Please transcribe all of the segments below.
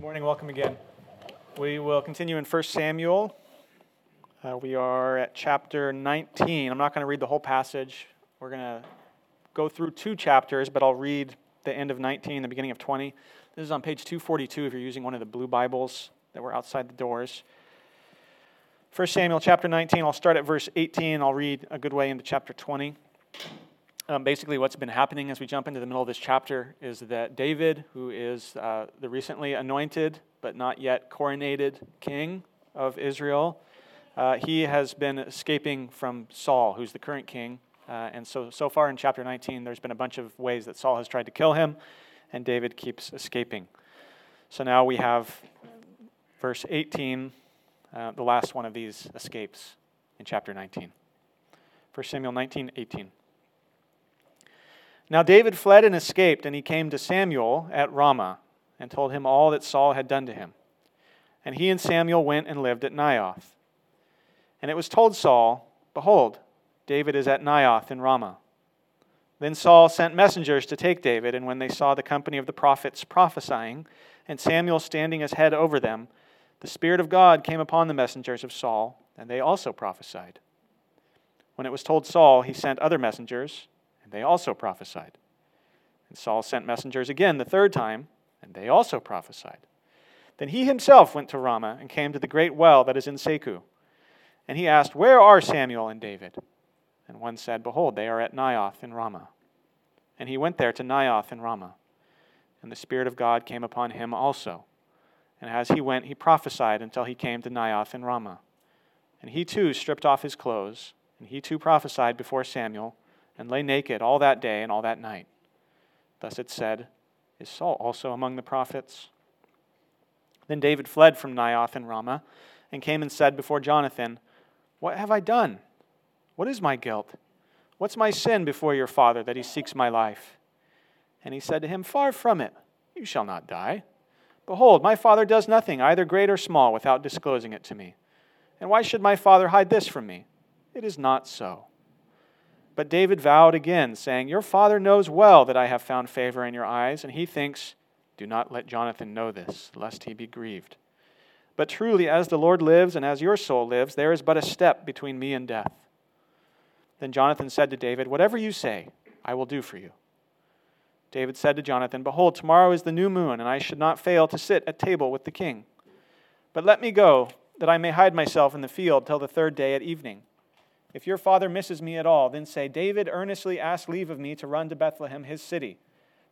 Good morning, welcome again. We will continue in 1 Samuel. Uh, we are at chapter 19. I'm not going to read the whole passage. We're going to go through two chapters, but I'll read the end of 19, the beginning of 20. This is on page 242 if you're using one of the blue Bibles that were outside the doors. 1 Samuel chapter 19, I'll start at verse 18. I'll read a good way into chapter 20. Um, basically, what's been happening as we jump into the middle of this chapter is that David, who is uh, the recently anointed but not yet coronated king of Israel, uh, he has been escaping from Saul, who's the current king. Uh, and so, so far in chapter 19, there's been a bunch of ways that Saul has tried to kill him, and David keeps escaping. So now we have verse 18, uh, the last one of these escapes in chapter 19. 1 Samuel 19, 18. Now David fled and escaped, and he came to Samuel at Ramah and told him all that Saul had done to him. And he and Samuel went and lived at Naioth. And it was told Saul, Behold, David is at Naioth in Ramah. Then Saul sent messengers to take David, and when they saw the company of the prophets prophesying, and Samuel standing as head over them, the Spirit of God came upon the messengers of Saul, and they also prophesied. When it was told Saul, he sent other messengers and they also prophesied. And Saul sent messengers again the third time, and they also prophesied. Then he himself went to Ramah and came to the great well that is in Secu. And he asked, Where are Samuel and David? And one said, Behold, they are at Naioth in Ramah. And he went there to Naioth in Ramah. And the Spirit of God came upon him also. And as he went, he prophesied until he came to Naioth in Ramah. And he too stripped off his clothes, and he too prophesied before Samuel and lay naked all that day and all that night. Thus it said, Is Saul also among the prophets? Then David fled from Naioth and Ramah and came and said before Jonathan, What have I done? What is my guilt? What's my sin before your father that he seeks my life? And he said to him, Far from it, you shall not die. Behold, my father does nothing, either great or small, without disclosing it to me. And why should my father hide this from me? It is not so. But David vowed again, saying, Your father knows well that I have found favor in your eyes, and he thinks, Do not let Jonathan know this, lest he be grieved. But truly, as the Lord lives and as your soul lives, there is but a step between me and death. Then Jonathan said to David, Whatever you say, I will do for you. David said to Jonathan, Behold, tomorrow is the new moon, and I should not fail to sit at table with the king. But let me go, that I may hide myself in the field till the third day at evening. If your father misses me at all, then say, David earnestly asked leave of me to run to Bethlehem, his city,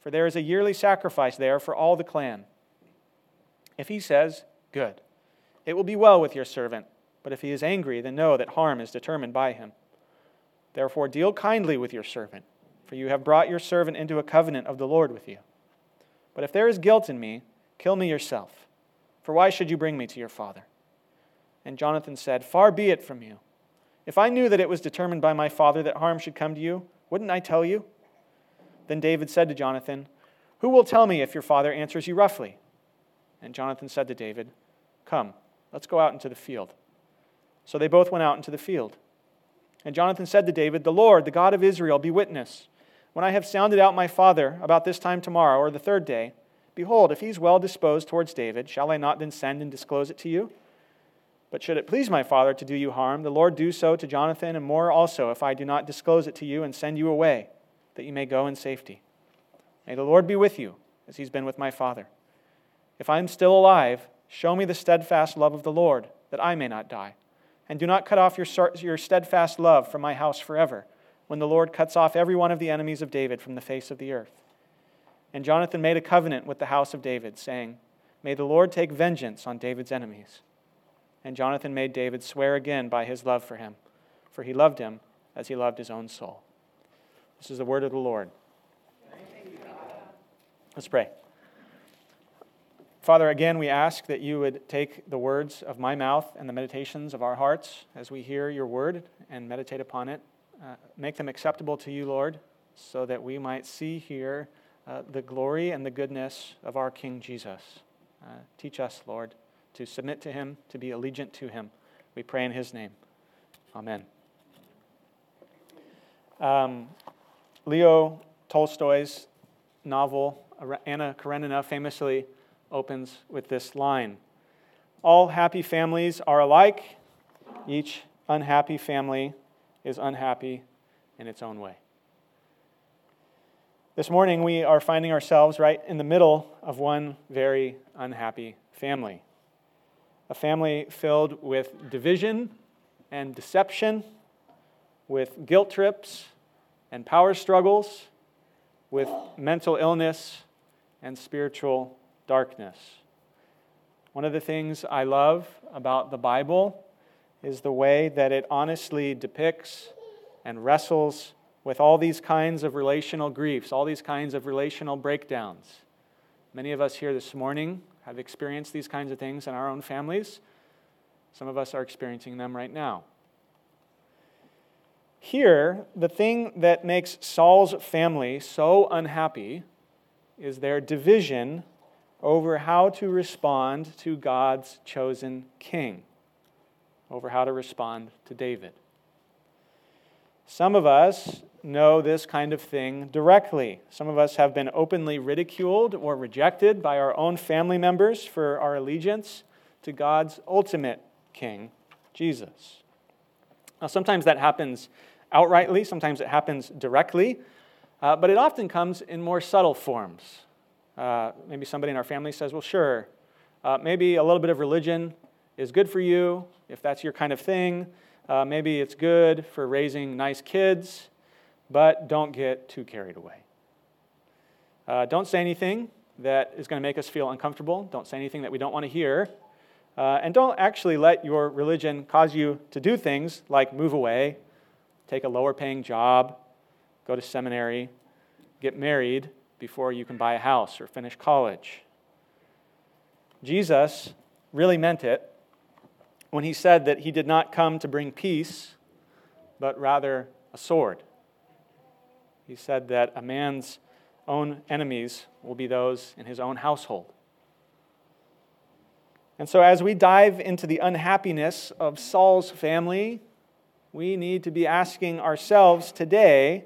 for there is a yearly sacrifice there for all the clan. If he says, Good, it will be well with your servant, but if he is angry, then know that harm is determined by him. Therefore, deal kindly with your servant, for you have brought your servant into a covenant of the Lord with you. But if there is guilt in me, kill me yourself, for why should you bring me to your father? And Jonathan said, Far be it from you. If I knew that it was determined by my father that harm should come to you, wouldn't I tell you? Then David said to Jonathan, Who will tell me if your father answers you roughly? And Jonathan said to David, Come, let's go out into the field. So they both went out into the field. And Jonathan said to David, The Lord, the God of Israel, be witness. When I have sounded out my father about this time tomorrow or the third day, behold, if he is well disposed towards David, shall I not then send and disclose it to you? But should it please my father to do you harm, the Lord do so to Jonathan, and more also, if I do not disclose it to you and send you away, that you may go in safety. May the Lord be with you, as he's been with my father. If I am still alive, show me the steadfast love of the Lord, that I may not die. And do not cut off your, your steadfast love from my house forever, when the Lord cuts off every one of the enemies of David from the face of the earth. And Jonathan made a covenant with the house of David, saying, May the Lord take vengeance on David's enemies. And Jonathan made David swear again by his love for him, for he loved him as he loved his own soul. This is the word of the Lord. Let's pray. Father, again, we ask that you would take the words of my mouth and the meditations of our hearts as we hear your word and meditate upon it. Uh, make them acceptable to you, Lord, so that we might see here uh, the glory and the goodness of our King Jesus. Uh, teach us, Lord to submit to him, to be allegiant to him. We pray in his name. Amen. Um, Leo Tolstoy's novel, Anna Karenina, famously opens with this line All happy families are alike, each unhappy family is unhappy in its own way. This morning, we are finding ourselves right in the middle of one very unhappy family. A family filled with division and deception, with guilt trips and power struggles, with mental illness and spiritual darkness. One of the things I love about the Bible is the way that it honestly depicts and wrestles with all these kinds of relational griefs, all these kinds of relational breakdowns. Many of us here this morning have experienced these kinds of things in our own families. Some of us are experiencing them right now. Here, the thing that makes Saul's family so unhappy is their division over how to respond to God's chosen king, over how to respond to David. Some of us know this kind of thing directly. Some of us have been openly ridiculed or rejected by our own family members for our allegiance to God's ultimate king, Jesus. Now, sometimes that happens outrightly, sometimes it happens directly, uh, but it often comes in more subtle forms. Uh, maybe somebody in our family says, Well, sure, uh, maybe a little bit of religion is good for you if that's your kind of thing. Uh, maybe it's good for raising nice kids, but don't get too carried away. Uh, don't say anything that is going to make us feel uncomfortable. Don't say anything that we don't want to hear. Uh, and don't actually let your religion cause you to do things like move away, take a lower paying job, go to seminary, get married before you can buy a house or finish college. Jesus really meant it when he said that he did not come to bring peace, but rather a sword. He said that a man's own enemies will be those in his own household. And so, as we dive into the unhappiness of Saul's family, we need to be asking ourselves today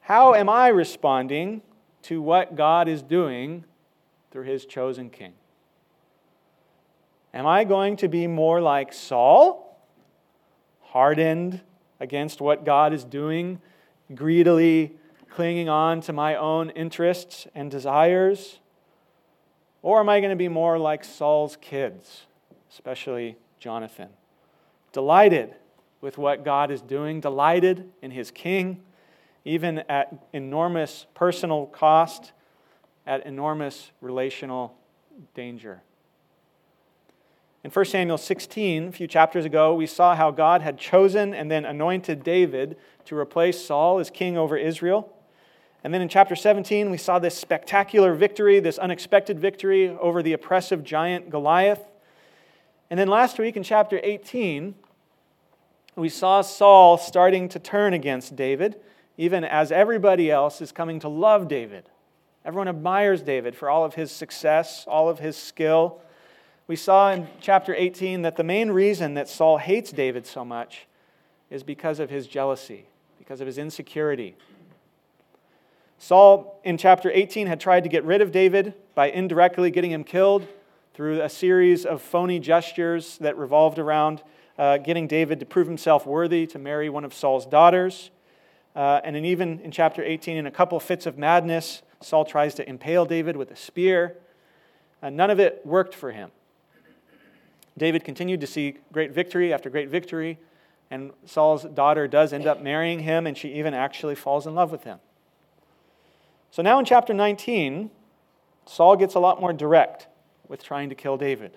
how am I responding to what God is doing through his chosen king? Am I going to be more like Saul, hardened against what God is doing, greedily clinging on to my own interests and desires? Or am I going to be more like Saul's kids, especially Jonathan? Delighted with what God is doing, delighted in his king, even at enormous personal cost, at enormous relational danger. In 1 Samuel 16, a few chapters ago, we saw how God had chosen and then anointed David to replace Saul as king over Israel. And then in chapter 17, we saw this spectacular victory, this unexpected victory over the oppressive giant Goliath. And then last week in chapter 18, we saw Saul starting to turn against David, even as everybody else is coming to love David. Everyone admires David for all of his success, all of his skill. We saw in chapter 18 that the main reason that Saul hates David so much is because of his jealousy, because of his insecurity. Saul, in chapter 18, had tried to get rid of David by indirectly getting him killed through a series of phony gestures that revolved around uh, getting David to prove himself worthy to marry one of Saul's daughters. Uh, and then, even in chapter 18, in a couple fits of madness, Saul tries to impale David with a spear. Uh, none of it worked for him. David continued to see great victory after great victory, and Saul's daughter does end up marrying him, and she even actually falls in love with him. So now in chapter 19, Saul gets a lot more direct with trying to kill David.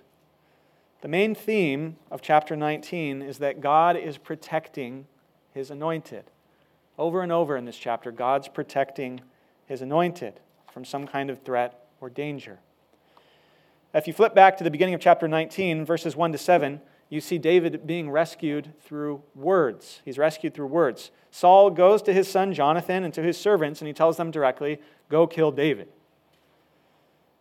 The main theme of chapter 19 is that God is protecting his anointed. Over and over in this chapter, God's protecting his anointed from some kind of threat or danger. If you flip back to the beginning of chapter 19, verses 1 to 7, you see David being rescued through words. He's rescued through words. Saul goes to his son Jonathan and to his servants, and he tells them directly, Go kill David.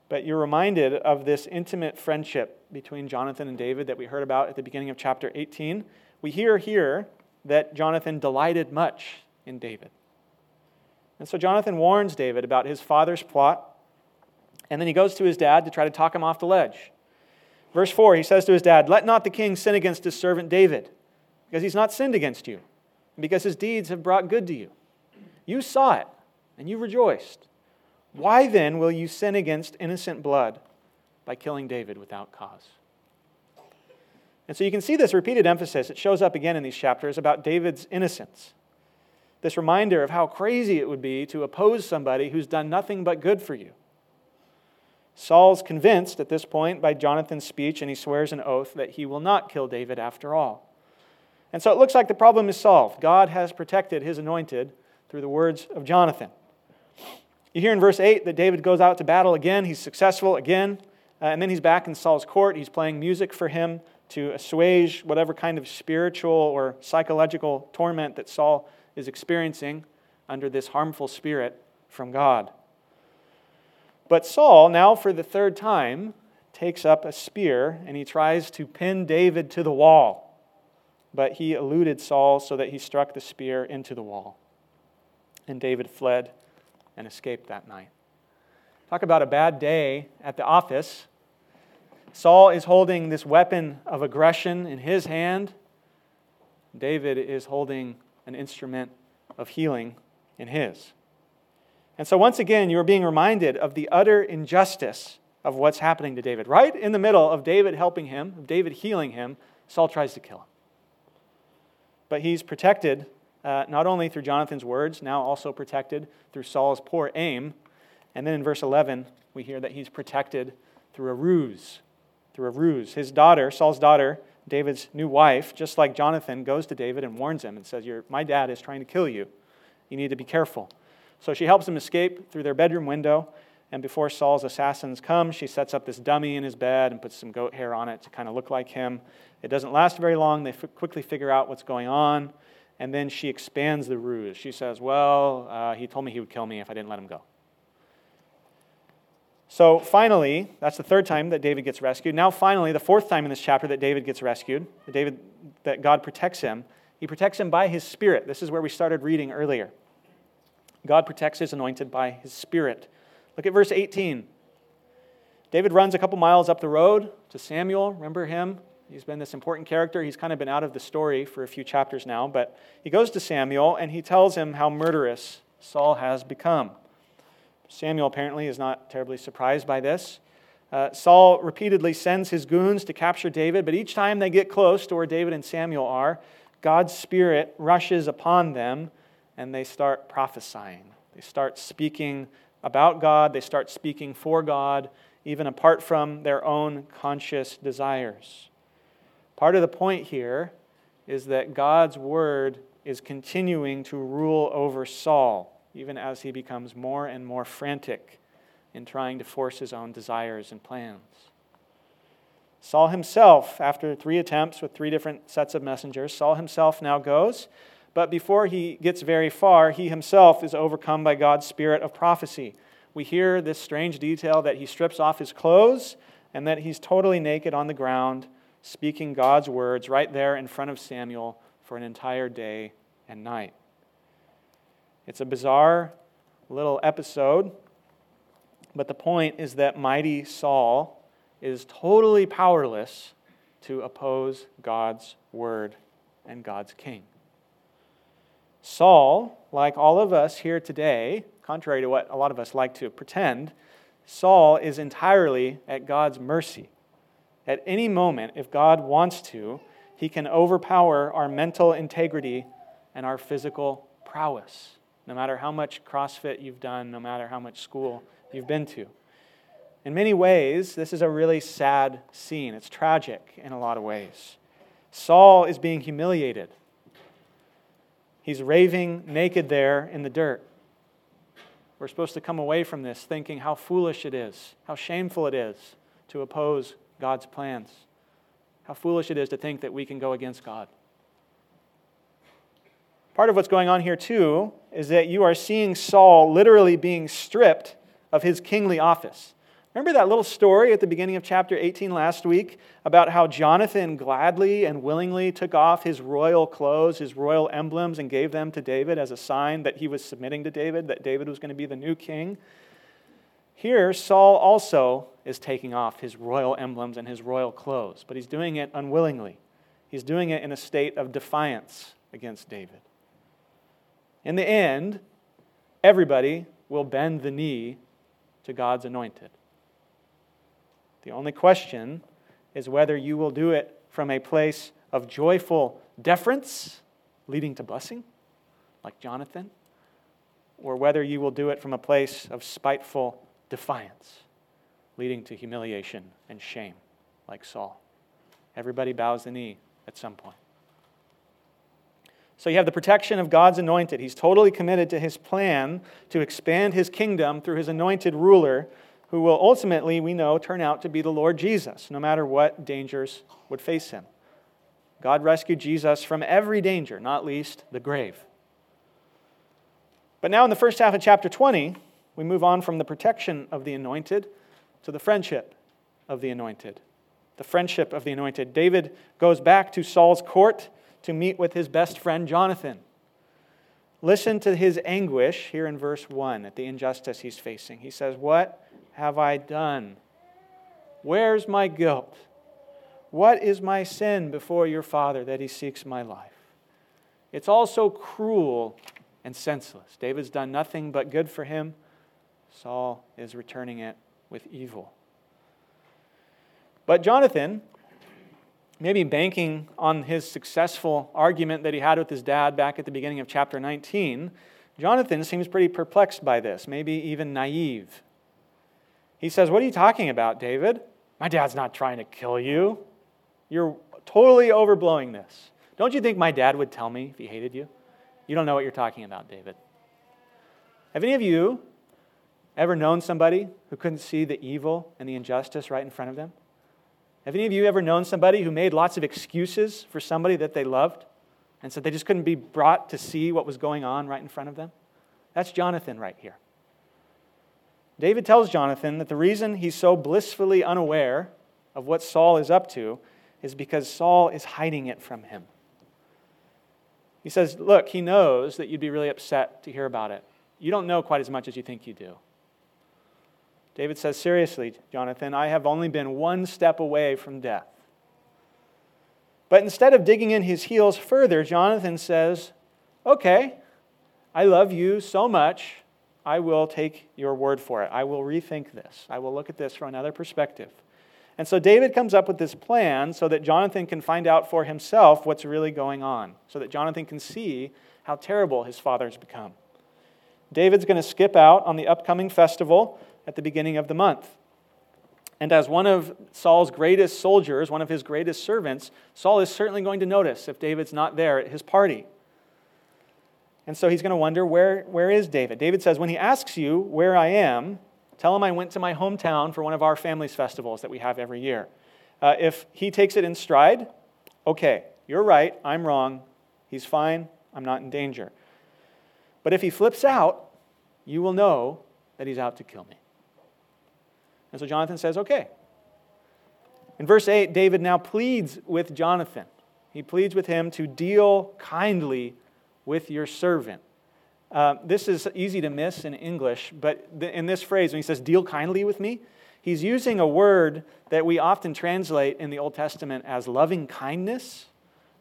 But you're reminded of this intimate friendship between Jonathan and David that we heard about at the beginning of chapter 18. We hear here that Jonathan delighted much in David. And so Jonathan warns David about his father's plot And then he goes to his dad to try to talk him off the ledge. Verse 4, he says to his dad, Let not the king sin against his servant David, because he's not sinned against you, because his deeds have brought good to you. You saw it, and you rejoiced. Why then will you sin against innocent blood by killing David without cause? And so you can see this repeated emphasis. It shows up again in these chapters about David's innocence. This reminder of how crazy it would be to oppose somebody who's done nothing but good for you. Saul's convinced at this point by Jonathan's speech, and he swears an oath that he will not kill David after all. And so it looks like the problem is solved. God has protected his anointed through the words of Jonathan. You hear in verse 8 that David goes out to battle again. He's successful again. Uh, and then he's back in Saul's court. He's playing music for him to assuage whatever kind of spiritual or psychological torment that Saul is experiencing under this harmful spirit from God. But Saul, now for the third time, takes up a spear and he tries to pin David to the wall. But he eluded Saul so that he struck the spear into the wall. And David fled and escaped that night. Talk about a bad day at the office. Saul is holding this weapon of aggression in his hand. David is holding an instrument of healing in his. And so, once again, you are being reminded of the utter injustice of what's happening to David. Right in the middle of David helping him, of David healing him, Saul tries to kill him. But he's protected uh, not only through Jonathan's words, now also protected through Saul's poor aim. And then in verse 11, we hear that he's protected through a ruse. Through a ruse. His daughter, Saul's daughter, David's new wife, just like Jonathan, goes to David and warns him and says, My dad is trying to kill you. You need to be careful. So she helps him escape through their bedroom window. And before Saul's assassins come, she sets up this dummy in his bed and puts some goat hair on it to kind of look like him. It doesn't last very long. They f- quickly figure out what's going on. And then she expands the ruse. She says, Well, uh, he told me he would kill me if I didn't let him go. So finally, that's the third time that David gets rescued. Now, finally, the fourth time in this chapter that David gets rescued, David, that God protects him. He protects him by his spirit. This is where we started reading earlier. God protects his anointed by his spirit. Look at verse 18. David runs a couple miles up the road to Samuel. Remember him? He's been this important character. He's kind of been out of the story for a few chapters now, but he goes to Samuel and he tells him how murderous Saul has become. Samuel apparently is not terribly surprised by this. Uh, Saul repeatedly sends his goons to capture David, but each time they get close to where David and Samuel are, God's Spirit rushes upon them and they start prophesying. They start speaking about God, they start speaking for God, even apart from their own conscious desires. Part of the point here is that God's word is continuing to rule over Saul, even as he becomes more and more frantic in trying to force his own desires and plans. Saul himself, after three attempts with three different sets of messengers, Saul himself now goes but before he gets very far, he himself is overcome by God's spirit of prophecy. We hear this strange detail that he strips off his clothes and that he's totally naked on the ground, speaking God's words right there in front of Samuel for an entire day and night. It's a bizarre little episode, but the point is that mighty Saul is totally powerless to oppose God's word and God's king. Saul, like all of us here today, contrary to what a lot of us like to pretend, Saul is entirely at God's mercy. At any moment, if God wants to, he can overpower our mental integrity and our physical prowess, no matter how much CrossFit you've done, no matter how much school you've been to. In many ways, this is a really sad scene. It's tragic in a lot of ways. Saul is being humiliated He's raving naked there in the dirt. We're supposed to come away from this thinking how foolish it is, how shameful it is to oppose God's plans, how foolish it is to think that we can go against God. Part of what's going on here, too, is that you are seeing Saul literally being stripped of his kingly office. Remember that little story at the beginning of chapter 18 last week about how Jonathan gladly and willingly took off his royal clothes, his royal emblems, and gave them to David as a sign that he was submitting to David, that David was going to be the new king? Here, Saul also is taking off his royal emblems and his royal clothes, but he's doing it unwillingly. He's doing it in a state of defiance against David. In the end, everybody will bend the knee to God's anointed. The only question is whether you will do it from a place of joyful deference, leading to blessing, like Jonathan, or whether you will do it from a place of spiteful defiance, leading to humiliation and shame, like Saul. Everybody bows the knee at some point. So you have the protection of God's anointed. He's totally committed to his plan to expand his kingdom through his anointed ruler, who will ultimately, we know, turn out to be the Lord Jesus, no matter what dangers would face him. God rescued Jesus from every danger, not least the grave. But now, in the first half of chapter 20, we move on from the protection of the anointed to the friendship of the anointed. The friendship of the anointed. David goes back to Saul's court to meet with his best friend Jonathan. Listen to his anguish here in verse 1 at the injustice he's facing. He says, What have I done? Where's my guilt? What is my sin before your father that he seeks my life? It's all so cruel and senseless. David's done nothing but good for him. Saul is returning it with evil. But Jonathan, maybe banking on his successful argument that he had with his dad back at the beginning of chapter 19, Jonathan seems pretty perplexed by this, maybe even naive. He says, What are you talking about, David? My dad's not trying to kill you. You're totally overblowing this. Don't you think my dad would tell me if he hated you? You don't know what you're talking about, David. Have any of you ever known somebody who couldn't see the evil and the injustice right in front of them? Have any of you ever known somebody who made lots of excuses for somebody that they loved and said they just couldn't be brought to see what was going on right in front of them? That's Jonathan right here. David tells Jonathan that the reason he's so blissfully unaware of what Saul is up to is because Saul is hiding it from him. He says, Look, he knows that you'd be really upset to hear about it. You don't know quite as much as you think you do. David says, Seriously, Jonathan, I have only been one step away from death. But instead of digging in his heels further, Jonathan says, Okay, I love you so much, I will take your word for it. I will rethink this. I will look at this from another perspective. And so David comes up with this plan so that Jonathan can find out for himself what's really going on, so that Jonathan can see how terrible his father's become. David's going to skip out on the upcoming festival at the beginning of the month. And as one of Saul's greatest soldiers, one of his greatest servants, Saul is certainly going to notice if David's not there at his party. And so he's going to wonder, where, where is David? David says, When he asks you where I am, Tell him I went to my hometown for one of our family's festivals that we have every year. Uh, if he takes it in stride, okay, you're right, I'm wrong, he's fine, I'm not in danger. But if he flips out, you will know that he's out to kill me. And so Jonathan says, okay. In verse 8, David now pleads with Jonathan. He pleads with him to deal kindly with your servant. Uh, this is easy to miss in English, but in this phrase, when he says, deal kindly with me, he's using a word that we often translate in the Old Testament as loving kindness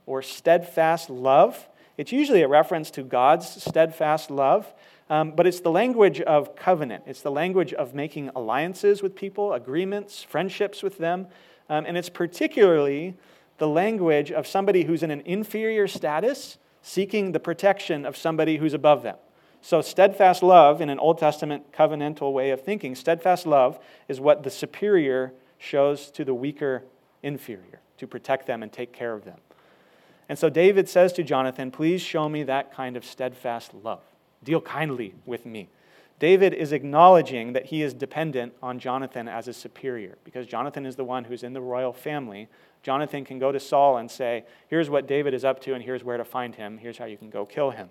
or steadfast love. It's usually a reference to God's steadfast love, um, but it's the language of covenant. It's the language of making alliances with people, agreements, friendships with them. Um, and it's particularly the language of somebody who's in an inferior status seeking the protection of somebody who's above them. So, steadfast love, in an Old Testament covenantal way of thinking, steadfast love is what the superior shows to the weaker inferior to protect them and take care of them. And so, David says to Jonathan, Please show me that kind of steadfast love. Deal kindly with me. David is acknowledging that he is dependent on Jonathan as a superior because Jonathan is the one who's in the royal family Jonathan can go to Saul and say, Here's what David is up to, and here's where to find him. Here's how you can go kill him.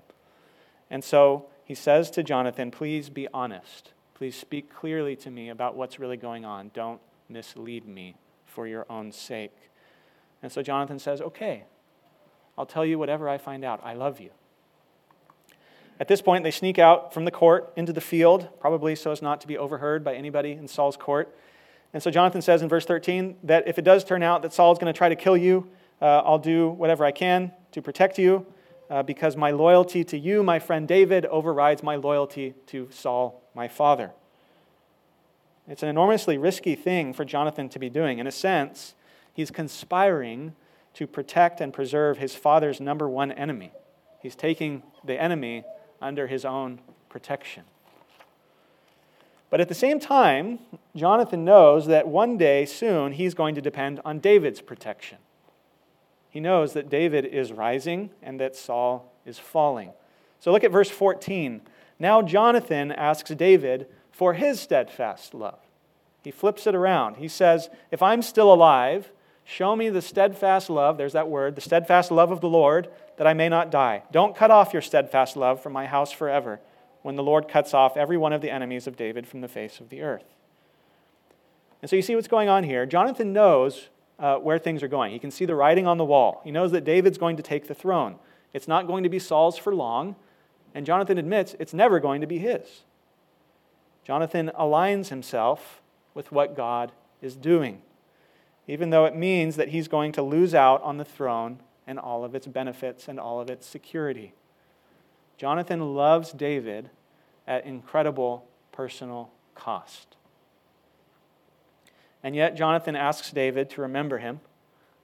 And so he says to Jonathan, Please be honest. Please speak clearly to me about what's really going on. Don't mislead me for your own sake. And so Jonathan says, Okay, I'll tell you whatever I find out. I love you. At this point, they sneak out from the court into the field, probably so as not to be overheard by anybody in Saul's court. And so Jonathan says in verse 13 that if it does turn out that Saul's going to try to kill you, uh, I'll do whatever I can to protect you, uh, because my loyalty to you, my friend David, overrides my loyalty to Saul, my father. It's an enormously risky thing for Jonathan to be doing. In a sense, he's conspiring to protect and preserve his father's number one enemy. He's taking the enemy under his own protection. But at the same time, Jonathan knows that one day soon he's going to depend on David's protection. He knows that David is rising and that Saul is falling. So look at verse 14. Now Jonathan asks David for his steadfast love. He flips it around. He says, If I'm still alive, show me the steadfast love, there's that word, the steadfast love of the Lord, that I may not die. Don't cut off your steadfast love from my house forever, when the Lord cuts off every one of the enemies of David from the face of the earth. And so you see what's going on here. Jonathan knows uh, where things are going. He can see the writing on the wall. He knows that David's going to take the throne. It's not going to be Saul's for long, and Jonathan admits it's never going to be his. Jonathan aligns himself with what God is doing, even though it means that he's going to lose out on the throne and all of its benefits and all of its security. Jonathan loves David at incredible personal cost. And yet, Jonathan asks David to remember him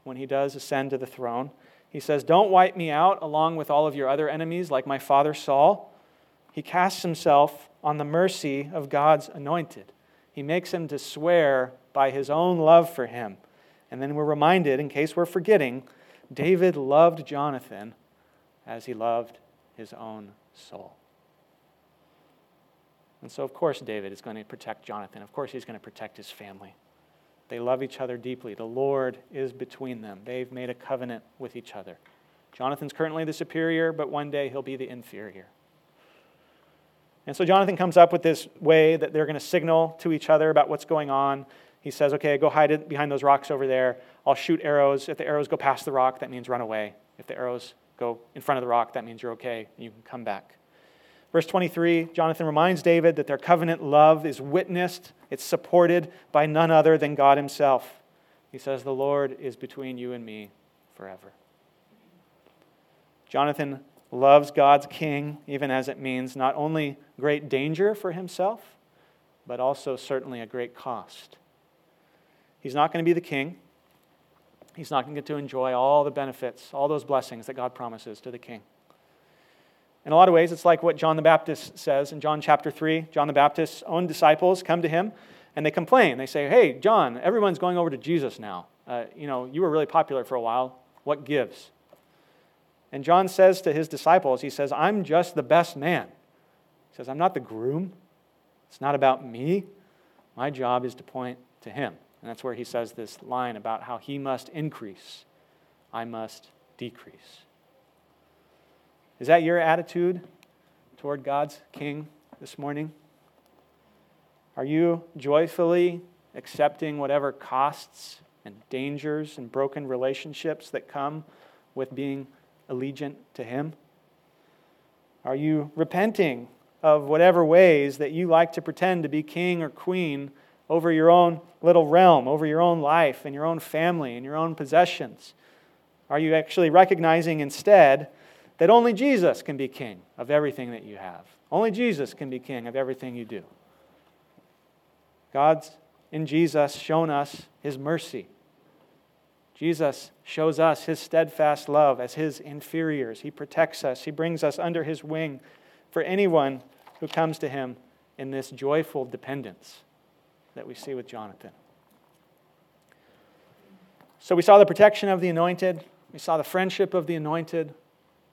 when he does ascend to the throne. He says, Don't wipe me out along with all of your other enemies, like my father Saul. He casts himself on the mercy of God's anointed. He makes him to swear by his own love for him. And then we're reminded, in case we're forgetting, David loved Jonathan as he loved his own soul. And so, of course, David is going to protect Jonathan. Of course, he's going to protect his family. They love each other deeply. The Lord is between them. They've made a covenant with each other. Jonathan's currently the superior, but one day he'll be the inferior. And so Jonathan comes up with this way that they're going to signal to each other about what's going on. He says, Okay, go hide behind those rocks over there. I'll shoot arrows. If the arrows go past the rock, that means run away. If the arrows go in front of the rock, that means you're okay and you can come back. Verse 23, Jonathan reminds David that their covenant love is witnessed, it's supported by none other than God Himself. He says, The Lord is between you and me forever. Jonathan loves God's king, even as it means not only great danger for himself, but also certainly a great cost. He's not going to be the king. He's not going to get to enjoy all the benefits, all those blessings that God promises to the king. In a lot of ways, it's like what John the Baptist says in John chapter 3. John the Baptist's own disciples come to him and they complain. They say, Hey, John, everyone's going over to Jesus now. Uh, you know, you were really popular for a while. What gives? And John says to his disciples, He says, I'm just the best man. He says, I'm not the groom. It's not about me. My job is to point to him. And that's where he says this line about how he must increase, I must decrease. Is that your attitude toward God's King this morning? Are you joyfully accepting whatever costs and dangers and broken relationships that come with being allegiant to Him? Are you repenting of whatever ways that you like to pretend to be king or queen over your own little realm, over your own life and your own family and your own possessions? Are you actually recognizing instead that only Jesus can be king of everything that you have. Only Jesus can be king of everything you do. God's in Jesus shown us his mercy. Jesus shows us his steadfast love as his inferiors. He protects us, he brings us under his wing for anyone who comes to him in this joyful dependence that we see with Jonathan. So we saw the protection of the anointed, we saw the friendship of the anointed,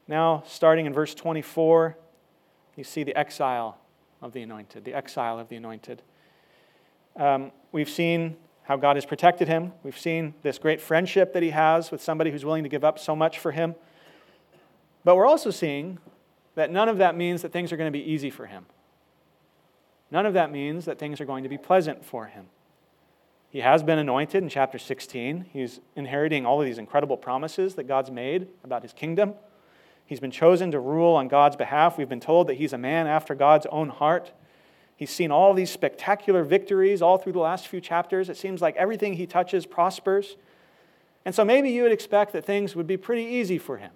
now, starting in verse 24, you see the exile of the anointed, the exile of the anointed. Um, we've seen how God has protected him. We've seen this great friendship that he has with somebody who's willing to give up so much for him. But we're also seeing that none of that means that things are going to be easy for him. None of that means that things are going to be pleasant for him. He has been anointed in chapter 16. He's inheriting all of these incredible promises that God's made about his kingdom. He's been chosen to rule on God's behalf. We've been told that he's a man after God's own heart. He's seen all these spectacular victories all through the last few chapters. It seems like everything he touches prospers. And so maybe you would expect that things would be pretty easy for him.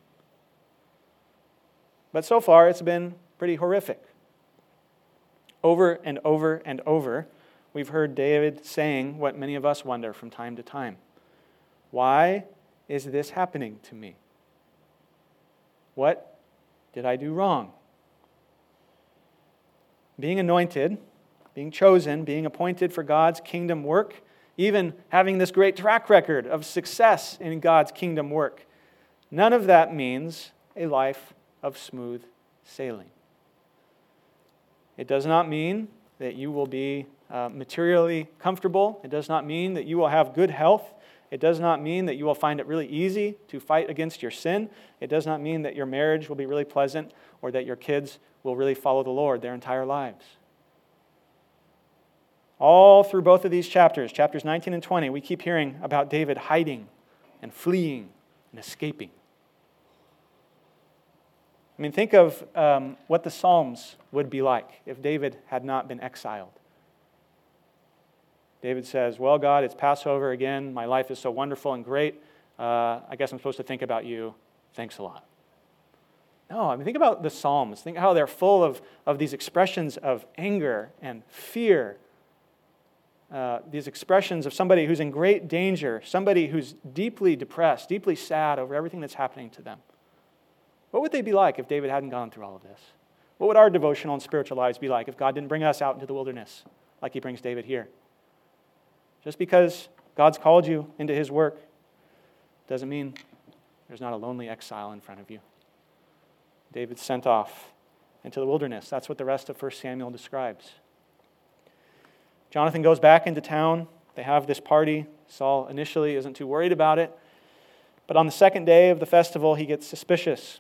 But so far, it's been pretty horrific. Over and over and over, we've heard David saying what many of us wonder from time to time Why is this happening to me? What did I do wrong? Being anointed, being chosen, being appointed for God's kingdom work, even having this great track record of success in God's kingdom work, none of that means a life of smooth sailing. It does not mean that you will be uh, materially comfortable. It does not mean that you will have good health. It does not mean that you will find it really easy to fight against your sin. It does not mean that your marriage will be really pleasant or that your kids will really follow the Lord their entire lives. All through both of these chapters, chapters 19 and 20, we keep hearing about David hiding and fleeing and escaping. I mean, think of um, what the Psalms would be like if David had not been exiled. David says, Well, God, it's Passover again. My life is so wonderful and great. Uh, I guess I'm supposed to think about you. Thanks a lot. No, I mean, think about the Psalms. Think how they're full of, of these expressions of anger and fear. Uh, these expressions of somebody who's in great danger, somebody who's deeply depressed, deeply sad over everything that's happening to them. What would they be like if David hadn't gone through all of this? What would our devotional and spiritual lives be like if God didn't bring us out into the wilderness like he brings David here? Just because God's called you into his work doesn't mean there's not a lonely exile in front of you. David's sent off into the wilderness. That's what the rest of 1 Samuel describes. Jonathan goes back into town. They have this party. Saul initially isn't too worried about it. But on the second day of the festival, he gets suspicious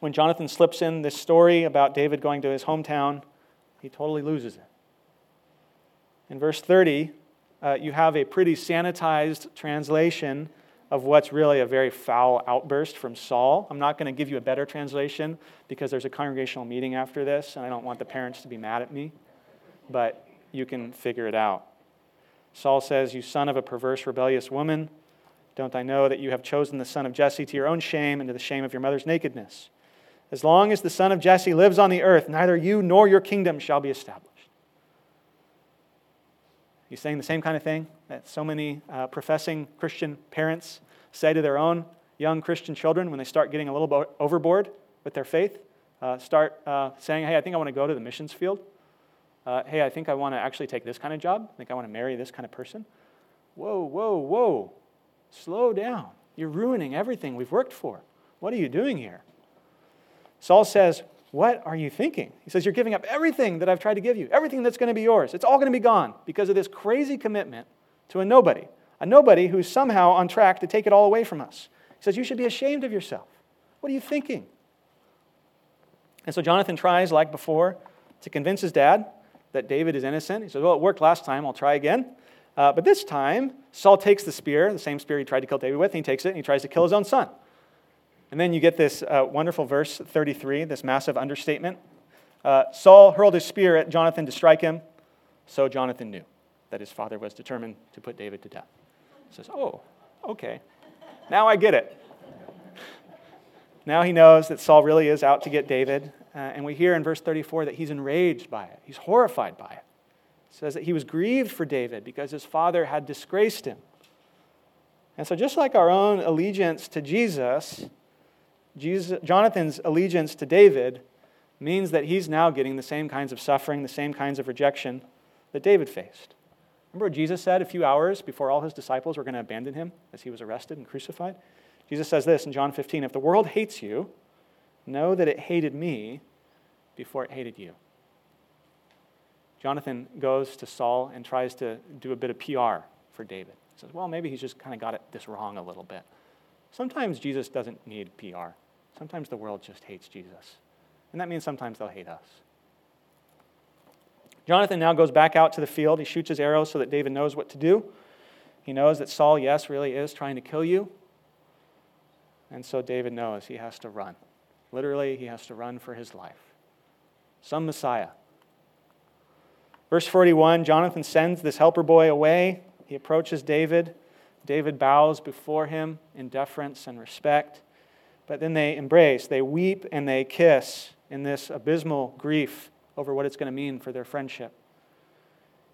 when Jonathan slips in this story about David going to his hometown, he totally loses it. In verse 30, uh, you have a pretty sanitized translation of what's really a very foul outburst from Saul. I'm not going to give you a better translation because there's a congregational meeting after this, and I don't want the parents to be mad at me, but you can figure it out. Saul says, You son of a perverse, rebellious woman, don't I know that you have chosen the son of Jesse to your own shame and to the shame of your mother's nakedness? As long as the son of Jesse lives on the earth, neither you nor your kingdom shall be established. He's saying the same kind of thing that so many uh, professing Christian parents say to their own young Christian children when they start getting a little overboard with their faith. Uh, start uh, saying, hey, I think I want to go to the missions field. Uh, hey, I think I want to actually take this kind of job. I think I want to marry this kind of person. Whoa, whoa, whoa. Slow down. You're ruining everything we've worked for. What are you doing here? Saul says, What are you thinking? He says, You're giving up everything that I've tried to give you, everything that's going to be yours. It's all going to be gone because of this crazy commitment to a nobody, a nobody who's somehow on track to take it all away from us. He says, You should be ashamed of yourself. What are you thinking? And so Jonathan tries, like before, to convince his dad that David is innocent. He says, Well, it worked last time, I'll try again. Uh, but this time, Saul takes the spear, the same spear he tried to kill David with, and he takes it and he tries to kill his own son. And then you get this uh, wonderful verse 33, this massive understatement. Uh, Saul hurled his spear at Jonathan to strike him, so Jonathan knew that his father was determined to put David to death. He says, Oh, okay. Now I get it. now he knows that Saul really is out to get David. Uh, and we hear in verse 34 that he's enraged by it, he's horrified by it. It says that he was grieved for David because his father had disgraced him. And so, just like our own allegiance to Jesus, Jesus, Jonathan's allegiance to David means that he's now getting the same kinds of suffering, the same kinds of rejection that David faced. Remember what Jesus said a few hours before all his disciples were going to abandon him as he was arrested and crucified? Jesus says this in John 15 If the world hates you, know that it hated me before it hated you. Jonathan goes to Saul and tries to do a bit of PR for David. He says, Well, maybe he's just kind of got it this wrong a little bit. Sometimes Jesus doesn't need PR. Sometimes the world just hates Jesus. And that means sometimes they'll hate us. Jonathan now goes back out to the field. He shoots his arrows so that David knows what to do. He knows that Saul, yes, really is trying to kill you. And so David knows he has to run. Literally, he has to run for his life. Some Messiah. Verse 41 Jonathan sends this helper boy away. He approaches David. David bows before him in deference and respect. But then they embrace, they weep, and they kiss in this abysmal grief over what it's going to mean for their friendship.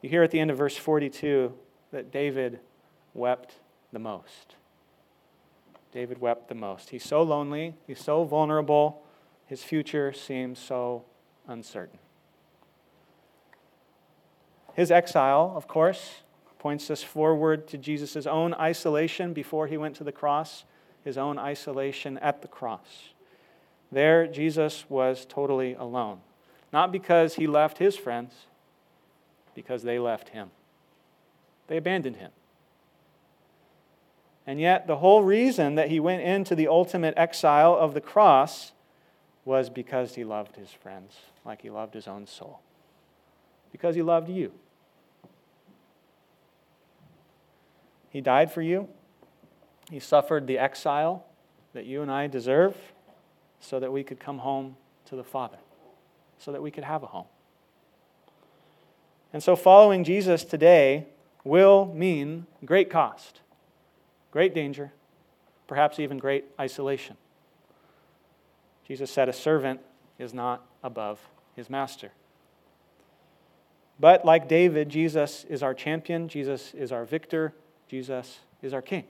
You hear at the end of verse 42 that David wept the most. David wept the most. He's so lonely, he's so vulnerable, his future seems so uncertain. His exile, of course, points us forward to Jesus' own isolation before he went to the cross, his own isolation at the cross. There, Jesus was totally alone. Not because he left his friends, because they left him. They abandoned him. And yet, the whole reason that he went into the ultimate exile of the cross was because he loved his friends like he loved his own soul. Because he loved you. He died for you. He suffered the exile that you and I deserve so that we could come home to the Father, so that we could have a home. And so, following Jesus today will mean great cost great danger, perhaps even great isolation. Jesus said, A servant is not above his master. But like David, Jesus is our champion, Jesus is our victor, Jesus is our king.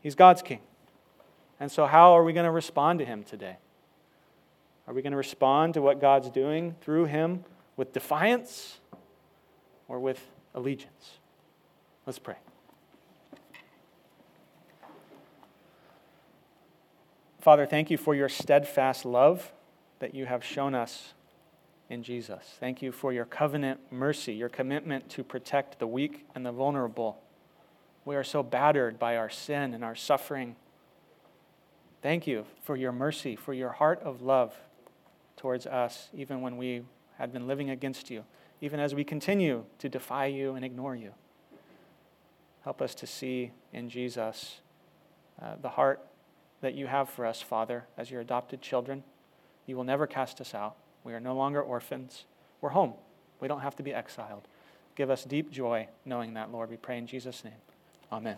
He's God's king. And so, how are we going to respond to him today? Are we going to respond to what God's doing through him with defiance or with allegiance? Let's pray. Father, thank you for your steadfast love that you have shown us in Jesus. Thank you for your covenant mercy, your commitment to protect the weak and the vulnerable. We are so battered by our sin and our suffering. Thank you for your mercy, for your heart of love towards us, even when we had been living against you, even as we continue to defy you and ignore you. Help us to see in Jesus uh, the heart that you have for us, Father, as your adopted children. You will never cast us out. We are no longer orphans. We're home. We don't have to be exiled. Give us deep joy knowing that, Lord. We pray in Jesus' name. Amen.